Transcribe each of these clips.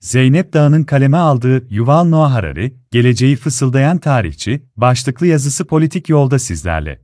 Zeynep Dağ'ın kaleme aldığı Yuval Noah Harari, Geleceği Fısıldayan Tarihçi, başlıklı yazısı politik yolda sizlerle.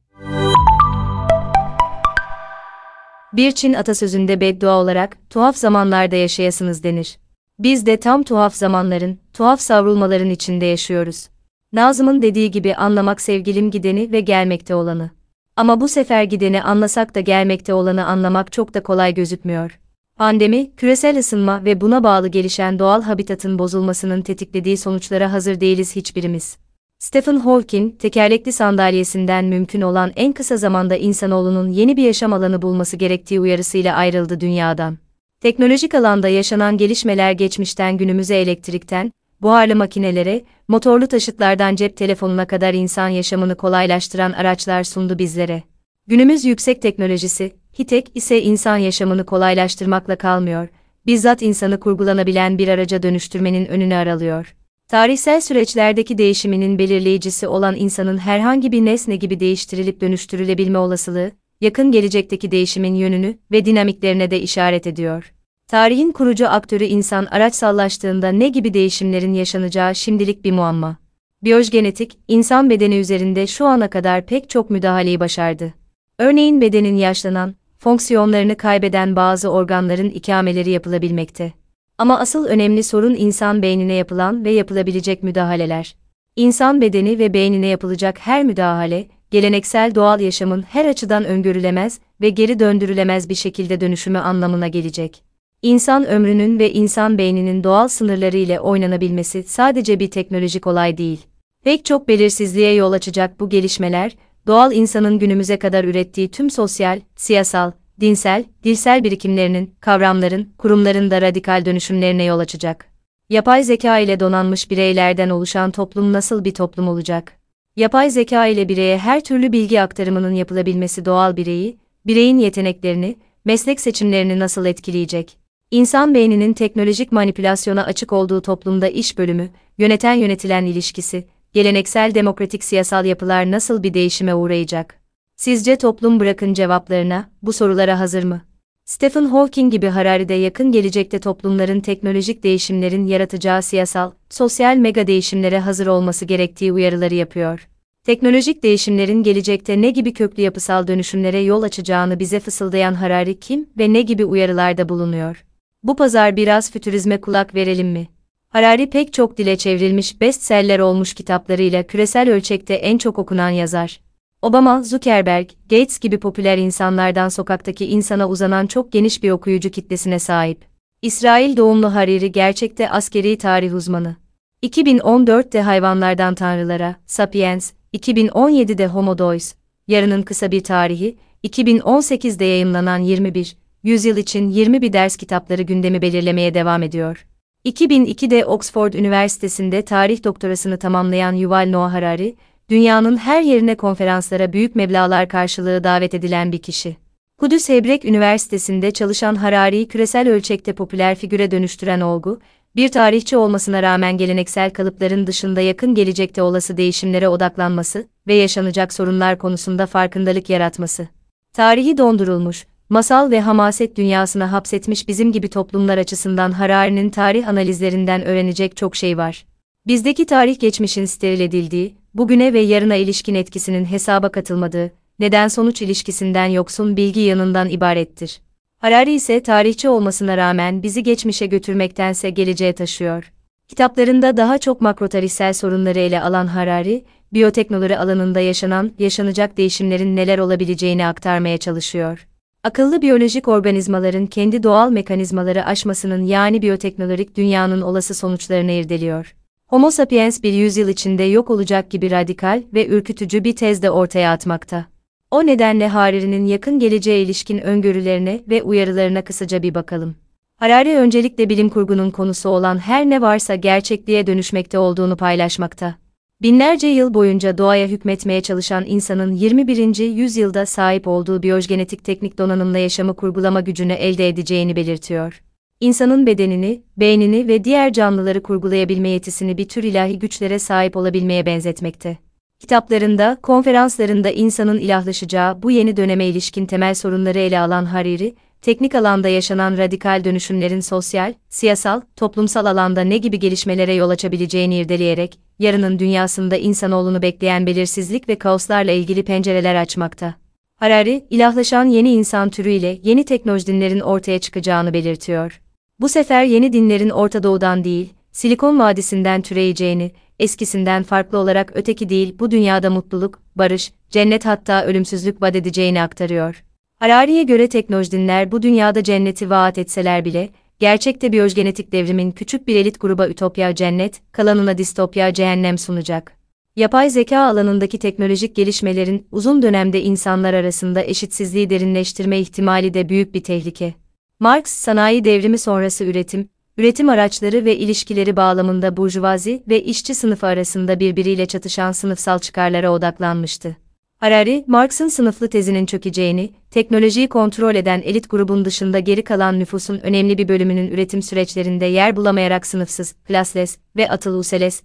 Bir Çin atasözünde beddua olarak, tuhaf zamanlarda yaşayasınız denir. Biz de tam tuhaf zamanların, tuhaf savrulmaların içinde yaşıyoruz. Nazım'ın dediği gibi anlamak sevgilim gideni ve gelmekte olanı. Ama bu sefer gideni anlasak da gelmekte olanı anlamak çok da kolay gözükmüyor. Pandemi, küresel ısınma ve buna bağlı gelişen doğal habitatın bozulmasının tetiklediği sonuçlara hazır değiliz hiçbirimiz. Stephen Hawking, tekerlekli sandalyesinden mümkün olan en kısa zamanda insanoğlunun yeni bir yaşam alanı bulması gerektiği uyarısıyla ayrıldı dünyadan. Teknolojik alanda yaşanan gelişmeler geçmişten günümüze elektrikten, buharlı makinelere, motorlu taşıtlardan cep telefonuna kadar insan yaşamını kolaylaştıran araçlar sundu bizlere. Günümüz yüksek teknolojisi, Hitek ise insan yaşamını kolaylaştırmakla kalmıyor, bizzat insanı kurgulanabilen bir araca dönüştürmenin önünü aralıyor. Tarihsel süreçlerdeki değişiminin belirleyicisi olan insanın herhangi bir nesne gibi değiştirilip dönüştürülebilme olasılığı, yakın gelecekteki değişimin yönünü ve dinamiklerine de işaret ediyor. Tarihin kurucu aktörü insan araçsallaştığında ne gibi değişimlerin yaşanacağı şimdilik bir muamma. Biyogenetik, insan bedeni üzerinde şu ana kadar pek çok müdahaleyi başardı. Örneğin bedenin yaşlanan, fonksiyonlarını kaybeden bazı organların ikameleri yapılabilmekte. Ama asıl önemli sorun insan beynine yapılan ve yapılabilecek müdahaleler. İnsan bedeni ve beynine yapılacak her müdahale, geleneksel doğal yaşamın her açıdan öngörülemez ve geri döndürülemez bir şekilde dönüşümü anlamına gelecek. İnsan ömrünün ve insan beyninin doğal sınırları ile oynanabilmesi sadece bir teknolojik olay değil. Pek çok belirsizliğe yol açacak bu gelişmeler, doğal insanın günümüze kadar ürettiği tüm sosyal, siyasal, dinsel, dilsel birikimlerinin, kavramların, kurumların da radikal dönüşümlerine yol açacak. Yapay zeka ile donanmış bireylerden oluşan toplum nasıl bir toplum olacak? Yapay zeka ile bireye her türlü bilgi aktarımının yapılabilmesi doğal bireyi, bireyin yeteneklerini, meslek seçimlerini nasıl etkileyecek? İnsan beyninin teknolojik manipülasyona açık olduğu toplumda iş bölümü, yöneten yönetilen ilişkisi, geleneksel demokratik siyasal yapılar nasıl bir değişime uğrayacak? Sizce toplum bırakın cevaplarına, bu sorulara hazır mı? Stephen Hawking gibi Harari'de yakın gelecekte toplumların teknolojik değişimlerin yaratacağı siyasal, sosyal mega değişimlere hazır olması gerektiği uyarıları yapıyor. Teknolojik değişimlerin gelecekte ne gibi köklü yapısal dönüşümlere yol açacağını bize fısıldayan Harari kim ve ne gibi uyarılarda bulunuyor? Bu pazar biraz fütürizme kulak verelim mi? Harari pek çok dile çevrilmiş bestseller olmuş kitaplarıyla küresel ölçekte en çok okunan yazar. Obama, Zuckerberg, Gates gibi popüler insanlardan sokaktaki insana uzanan çok geniş bir okuyucu kitlesine sahip. İsrail doğumlu Hariri gerçekte askeri tarih uzmanı. 2014'te Hayvanlardan Tanrılara, Sapiens, 2017'de Homo Deus, Yarının Kısa Bir Tarihi, 2018'de yayımlanan 21, Yüzyıl için 21 ders kitapları gündemi belirlemeye devam ediyor. 2002'de Oxford Üniversitesi'nde tarih doktorasını tamamlayan Yuval Noah Harari, dünyanın her yerine konferanslara büyük meblağlar karşılığı davet edilen bir kişi. Kudüs Hebrek Üniversitesi'nde çalışan Harari'yi küresel ölçekte popüler figüre dönüştüren olgu, bir tarihçi olmasına rağmen geleneksel kalıpların dışında yakın gelecekte olası değişimlere odaklanması ve yaşanacak sorunlar konusunda farkındalık yaratması. Tarihi dondurulmuş, masal ve hamaset dünyasına hapsetmiş bizim gibi toplumlar açısından Harari'nin tarih analizlerinden öğrenecek çok şey var. Bizdeki tarih geçmişin steril edildiği, bugüne ve yarına ilişkin etkisinin hesaba katılmadığı, neden-sonuç ilişkisinden yoksun bilgi yanından ibarettir. Harari ise tarihçi olmasına rağmen bizi geçmişe götürmektense geleceğe taşıyor. Kitaplarında daha çok makrotarihsel sorunları ele alan Harari, biyoteknoloji alanında yaşanan, yaşanacak değişimlerin neler olabileceğini aktarmaya çalışıyor. Akıllı biyolojik organizmaların kendi doğal mekanizmaları aşmasının yani biyoteknolojik dünyanın olası sonuçlarını irdeliyor. Homo sapiens bir yüzyıl içinde yok olacak gibi radikal ve ürkütücü bir tez de ortaya atmakta. O nedenle Harari'nin yakın geleceğe ilişkin öngörülerine ve uyarılarına kısaca bir bakalım. Harari öncelikle bilim kurgunun konusu olan her ne varsa gerçekliğe dönüşmekte olduğunu paylaşmakta. Binlerce yıl boyunca doğaya hükmetmeye çalışan insanın 21. yüzyılda sahip olduğu biyogenetik teknik donanımla yaşamı kurgulama gücünü elde edeceğini belirtiyor. İnsanın bedenini, beynini ve diğer canlıları kurgulayabilme yetisini bir tür ilahi güçlere sahip olabilmeye benzetmekte. Kitaplarında, konferanslarında insanın ilahlaşacağı bu yeni döneme ilişkin temel sorunları ele alan Hariri, teknik alanda yaşanan radikal dönüşümlerin sosyal, siyasal, toplumsal alanda ne gibi gelişmelere yol açabileceğini irdeleyerek, yarının dünyasında insanoğlunu bekleyen belirsizlik ve kaoslarla ilgili pencereler açmakta. Harari, ilahlaşan yeni insan türüyle yeni teknolojilerin ortaya çıkacağını belirtiyor. Bu sefer yeni dinlerin Orta Doğu'dan değil, Silikon Vadisi'nden türeyeceğini, eskisinden farklı olarak öteki değil bu dünyada mutluluk, barış, cennet hatta ölümsüzlük vaat aktarıyor. Harari'ye göre teknolojiler bu dünyada cenneti vaat etseler bile, gerçekte biyogenetik devrimin küçük bir elit gruba ütopya cennet, kalanına distopya cehennem sunacak. Yapay zeka alanındaki teknolojik gelişmelerin uzun dönemde insanlar arasında eşitsizliği derinleştirme ihtimali de büyük bir tehlike. Marx, sanayi devrimi sonrası üretim, üretim araçları ve ilişkileri bağlamında burjuvazi ve işçi sınıfı arasında birbiriyle çatışan sınıfsal çıkarlara odaklanmıştı. Harari, Marx'ın sınıflı tezinin çökeceğini, teknolojiyi kontrol eden elit grubun dışında geri kalan nüfusun önemli bir bölümünün üretim süreçlerinde yer bulamayarak sınıfsız, classless ve atıl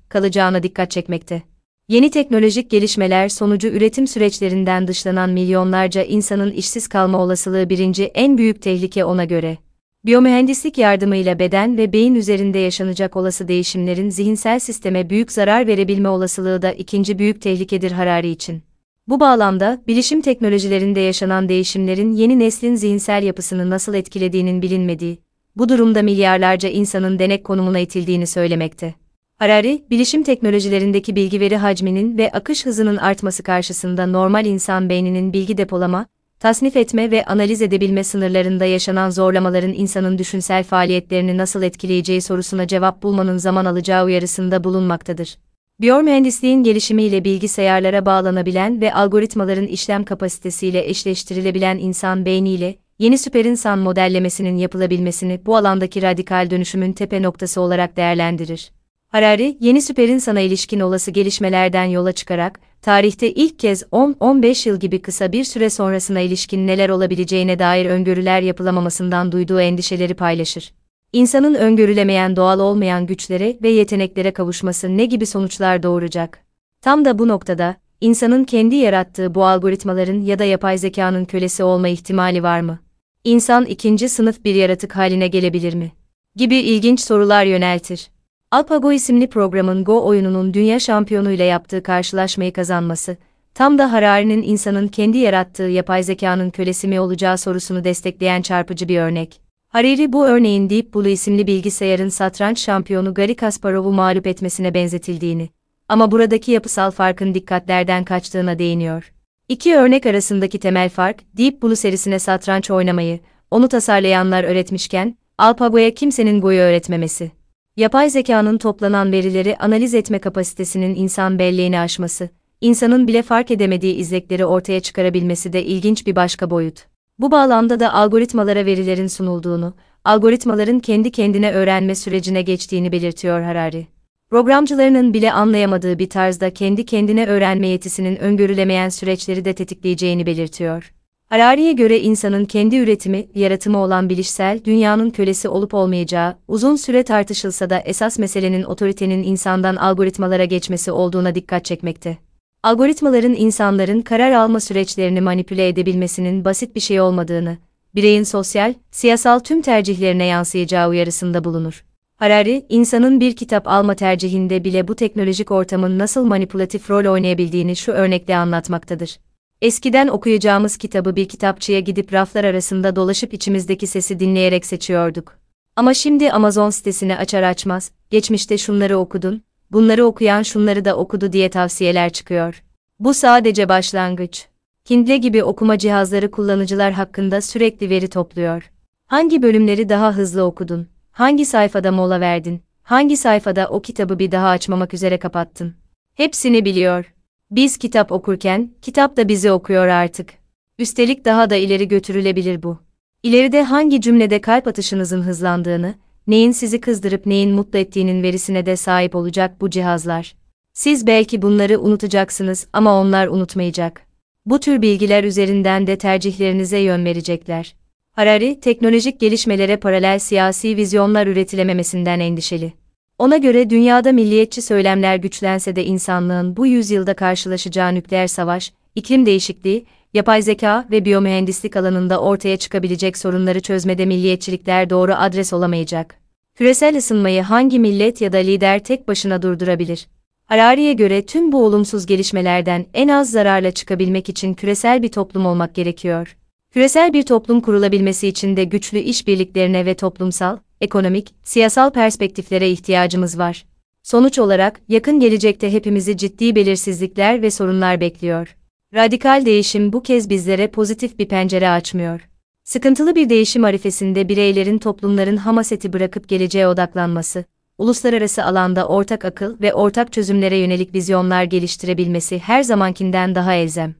kalacağına dikkat çekmekte. Yeni teknolojik gelişmeler sonucu üretim süreçlerinden dışlanan milyonlarca insanın işsiz kalma olasılığı birinci en büyük tehlike ona göre. Biyomühendislik yardımıyla beden ve beyin üzerinde yaşanacak olası değişimlerin zihinsel sisteme büyük zarar verebilme olasılığı da ikinci büyük tehlikedir Harari için. Bu bağlamda, bilişim teknolojilerinde yaşanan değişimlerin yeni neslin zihinsel yapısını nasıl etkilediğinin bilinmediği, bu durumda milyarlarca insanın denek konumuna itildiğini söylemekte. Harari, bilişim teknolojilerindeki bilgi veri hacminin ve akış hızının artması karşısında normal insan beyninin bilgi depolama, tasnif etme ve analiz edebilme sınırlarında yaşanan zorlamaların insanın düşünsel faaliyetlerini nasıl etkileyeceği sorusuna cevap bulmanın zaman alacağı uyarısında bulunmaktadır. Biyomühendisliğin gelişimiyle bilgisayarlara bağlanabilen ve algoritmaların işlem kapasitesiyle eşleştirilebilen insan beyniyle, yeni süperinsan modellemesinin yapılabilmesini bu alandaki radikal dönüşümün tepe noktası olarak değerlendirir. Harari, yeni süperinsana ilişkin olası gelişmelerden yola çıkarak, tarihte ilk kez 10-15 yıl gibi kısa bir süre sonrasına ilişkin neler olabileceğine dair öngörüler yapılamamasından duyduğu endişeleri paylaşır. İnsanın öngörülemeyen doğal olmayan güçlere ve yeteneklere kavuşması ne gibi sonuçlar doğuracak? Tam da bu noktada, insanın kendi yarattığı bu algoritmaların ya da yapay zekanın kölesi olma ihtimali var mı? İnsan ikinci sınıf bir yaratık haline gelebilir mi? Gibi ilginç sorular yöneltir. AlphaGo isimli programın Go oyununun dünya şampiyonuyla yaptığı karşılaşmayı kazanması, tam da Harari'nin insanın kendi yarattığı yapay zekanın kölesi mi olacağı sorusunu destekleyen çarpıcı bir örnek. Hariri bu örneğin Deep Blue isimli bilgisayarın satranç şampiyonu Garry Kasparov'u mağlup etmesine benzetildiğini, ama buradaki yapısal farkın dikkatlerden kaçtığına değiniyor. İki örnek arasındaki temel fark, Deep Blue serisine satranç oynamayı, onu tasarlayanlar öğretmişken, AlphaGo'ya kimsenin Go'yu öğretmemesi. Yapay zekanın toplanan verileri analiz etme kapasitesinin insan belleğini aşması, insanın bile fark edemediği izlekleri ortaya çıkarabilmesi de ilginç bir başka boyut. Bu bağlamda da algoritmalara verilerin sunulduğunu, algoritmaların kendi kendine öğrenme sürecine geçtiğini belirtiyor Harari. Programcılarının bile anlayamadığı bir tarzda kendi kendine öğrenme yetisinin öngörülemeyen süreçleri de tetikleyeceğini belirtiyor. Harari'ye göre insanın kendi üretimi, yaratımı olan bilişsel dünyanın kölesi olup olmayacağı, uzun süre tartışılsa da esas meselenin otoritenin insandan algoritmalara geçmesi olduğuna dikkat çekmekte. Algoritmaların insanların karar alma süreçlerini manipüle edebilmesinin basit bir şey olmadığını, bireyin sosyal, siyasal tüm tercihlerine yansıyacağı uyarısında bulunur. Harari, insanın bir kitap alma tercihinde bile bu teknolojik ortamın nasıl manipülatif rol oynayabildiğini şu örnekle anlatmaktadır. Eskiden okuyacağımız kitabı bir kitapçıya gidip raflar arasında dolaşıp içimizdeki sesi dinleyerek seçiyorduk. Ama şimdi Amazon sitesini açar açmaz, geçmişte şunları okudun, bunları okuyan şunları da okudu diye tavsiyeler çıkıyor. Bu sadece başlangıç. Kindle gibi okuma cihazları kullanıcılar hakkında sürekli veri topluyor. Hangi bölümleri daha hızlı okudun? Hangi sayfada mola verdin? Hangi sayfada o kitabı bir daha açmamak üzere kapattın? Hepsini biliyor. Biz kitap okurken, kitap da bizi okuyor artık. Üstelik daha da ileri götürülebilir bu. İleride hangi cümlede kalp atışınızın hızlandığını, neyin sizi kızdırıp neyin mutlu ettiğinin verisine de sahip olacak bu cihazlar. Siz belki bunları unutacaksınız ama onlar unutmayacak. Bu tür bilgiler üzerinden de tercihlerinize yön verecekler. Harari, teknolojik gelişmelere paralel siyasi vizyonlar üretilememesinden endişeli. Ona göre dünyada milliyetçi söylemler güçlense de insanlığın bu yüzyılda karşılaşacağı nükleer savaş, iklim değişikliği, yapay zeka ve biyomühendislik alanında ortaya çıkabilecek sorunları çözmede milliyetçilikler doğru adres olamayacak. Küresel ısınmayı hangi millet ya da lider tek başına durdurabilir? Harari'ye göre tüm bu olumsuz gelişmelerden en az zararla çıkabilmek için küresel bir toplum olmak gerekiyor. Küresel bir toplum kurulabilmesi için de güçlü işbirliklerine ve toplumsal, ekonomik, siyasal perspektiflere ihtiyacımız var. Sonuç olarak, yakın gelecekte hepimizi ciddi belirsizlikler ve sorunlar bekliyor. Radikal değişim bu kez bizlere pozitif bir pencere açmıyor. Sıkıntılı bir değişim arifesinde bireylerin toplumların hamaseti bırakıp geleceğe odaklanması, uluslararası alanda ortak akıl ve ortak çözümlere yönelik vizyonlar geliştirebilmesi her zamankinden daha elzem.